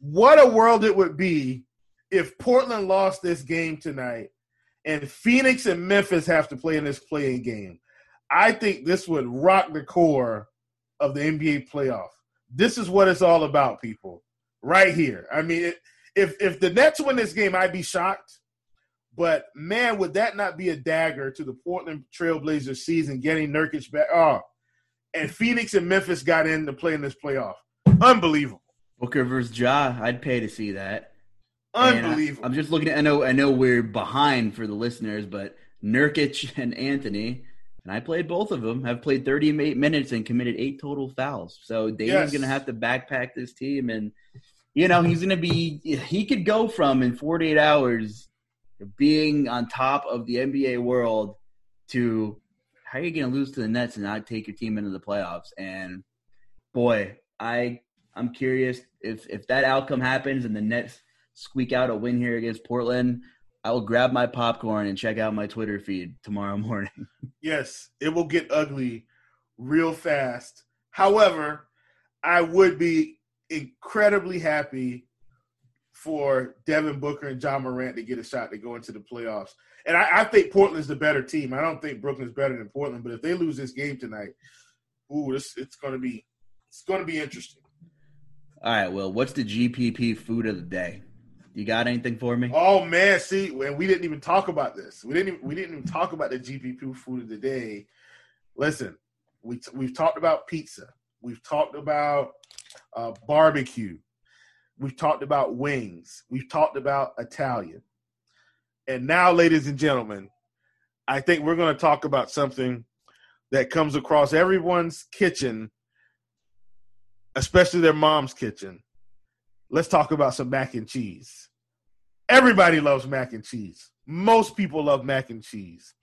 [SPEAKER 2] what a world it would be if Portland lost this game tonight and Phoenix and Memphis have to play in this play-in game. I think this would rock the core of the NBA playoff. This is what it's all about, people. Right here. I mean, it, if if the Nets win this game, I'd be shocked. But man, would that not be a dagger to the Portland Trailblazers season getting Nurkic back? Oh, and Phoenix and Memphis got in to play in this playoff. Unbelievable.
[SPEAKER 1] Booker versus Ja, I'd pay to see that.
[SPEAKER 2] Unbelievable.
[SPEAKER 1] I, am just looking at. I know. I know we're behind for the listeners, but Nurkic and Anthony, and I played both of them. Have played 38 minutes and committed eight total fouls. So Damon's yes. going to have to backpack this team, and you know he's going to be. He could go from in 48 hours being on top of the NBA world to how are you going to lose to the Nets and not take your team into the playoffs? And boy, I I'm curious if if that outcome happens and the Nets squeak out a win here against Portland. I will grab my popcorn and check out my Twitter feed tomorrow morning.
[SPEAKER 2] yes, it will get ugly real fast. However, I would be incredibly happy for Devin Booker and John Morant to get a shot to go into the playoffs. And I, I, think Portland's the better team. I don't think Brooklyn's better than Portland, but if they lose this game tonight, ooh, this, it's going to be it's going to be interesting.
[SPEAKER 1] All right, well, what's the GPP food of the day? You got anything for me?
[SPEAKER 2] Oh man, see, and we didn't even talk about this. We didn't even, we didn't even talk about the GPP food of the day. Listen, we we've talked about pizza. We've talked about uh, barbecue. We've talked about wings. We've talked about Italian. And now, ladies and gentlemen, I think we're going to talk about something that comes across everyone's kitchen, especially their mom's kitchen. Let's talk about some mac and cheese. Everybody loves mac and cheese. Most people love mac and cheese.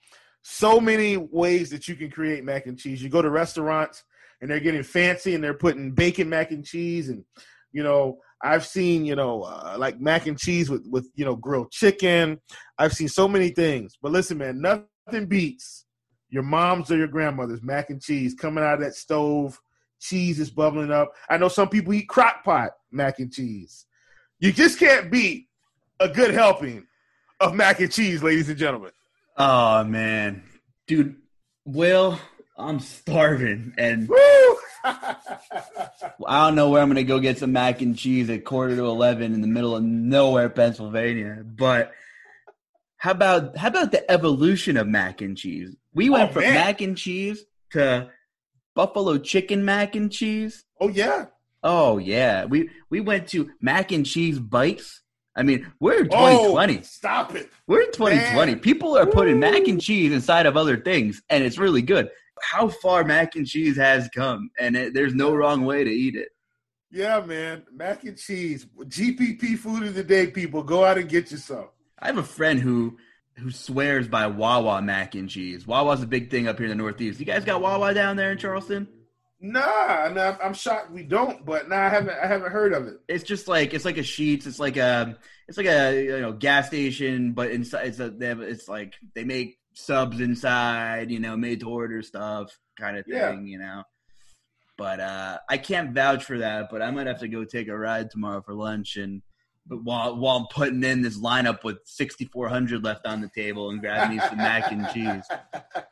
[SPEAKER 2] So many ways that you can create mac and cheese. You go to restaurants and they're getting fancy and they're putting bacon mac and cheese and you know I've seen, you know, uh, like mac and cheese with with you know grilled chicken. I've seen so many things. But listen, man, nothing beats your mom's or your grandmother's mac and cheese coming out of that stove. Cheese is bubbling up. I know some people eat crock pot mac and cheese. You just can't beat a good helping of mac and cheese, ladies and gentlemen.
[SPEAKER 1] Oh man, dude, Will, I'm starving, and I don't know where I'm gonna go get some mac and cheese at quarter to eleven in the middle of nowhere, Pennsylvania. But how about how about the evolution of mac and cheese? We oh, went oh, from man. mac and cheese to buffalo chicken mac and cheese.
[SPEAKER 2] Oh yeah.
[SPEAKER 1] Oh yeah. We we went to mac and cheese bites. I mean, we're in 2020.
[SPEAKER 2] Oh, stop it.
[SPEAKER 1] We're in 2020. Man. People are putting Woo. mac and cheese inside of other things, and it's really good how far mac and cheese has come, and it, there's no wrong way to eat it.
[SPEAKER 2] Yeah, man, mac and cheese, GPP food of the day. People, go out and get you some.
[SPEAKER 1] I have a friend who who swears by Wawa mac and cheese. Wawa's a big thing up here in the Northeast. You guys got Wawa down there in Charleston?
[SPEAKER 2] Nah, nah, I'm shocked we don't, but nah, I haven't I haven't heard of it.
[SPEAKER 1] It's just like it's like a Sheetz. It's like a it's like a you know gas station, but inside it's a they have, it's like they make subs inside, you know, made to order stuff kind of thing, yeah. you know. But uh, I can't vouch for that. But I might have to go take a ride tomorrow for lunch, and but while while I'm putting in this lineup with 6,400 left on the table and grab me some mac and cheese.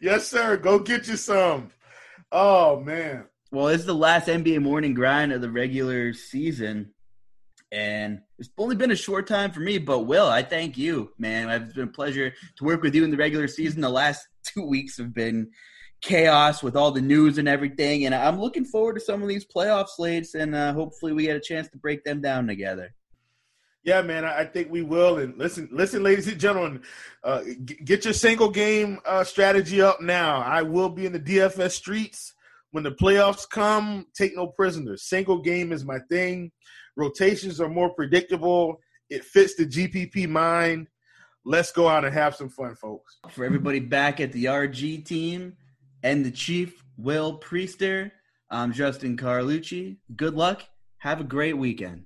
[SPEAKER 2] Yes, sir. Go get you some. Oh man.
[SPEAKER 1] Well, it's the last NBA morning grind of the regular season. And it's only been a short time for me, but Will, I thank you, man. It's been a pleasure to work with you in the regular season. The last two weeks have been chaos with all the news and everything, and I'm looking forward to some of these playoff slates, and uh, hopefully we get a chance to break them down together.
[SPEAKER 2] Yeah, man, I think we will. And listen, listen, ladies and gentlemen, uh, get your single game uh, strategy up now. I will be in the DFS streets when the playoffs come. Take no prisoners. Single game is my thing. Rotations are more predictable. It fits the GPP mind. Let's go out and have some fun, folks.
[SPEAKER 1] For everybody back at the RG team and the chief, Will Priester, I'm Justin Carlucci. Good luck. Have a great weekend.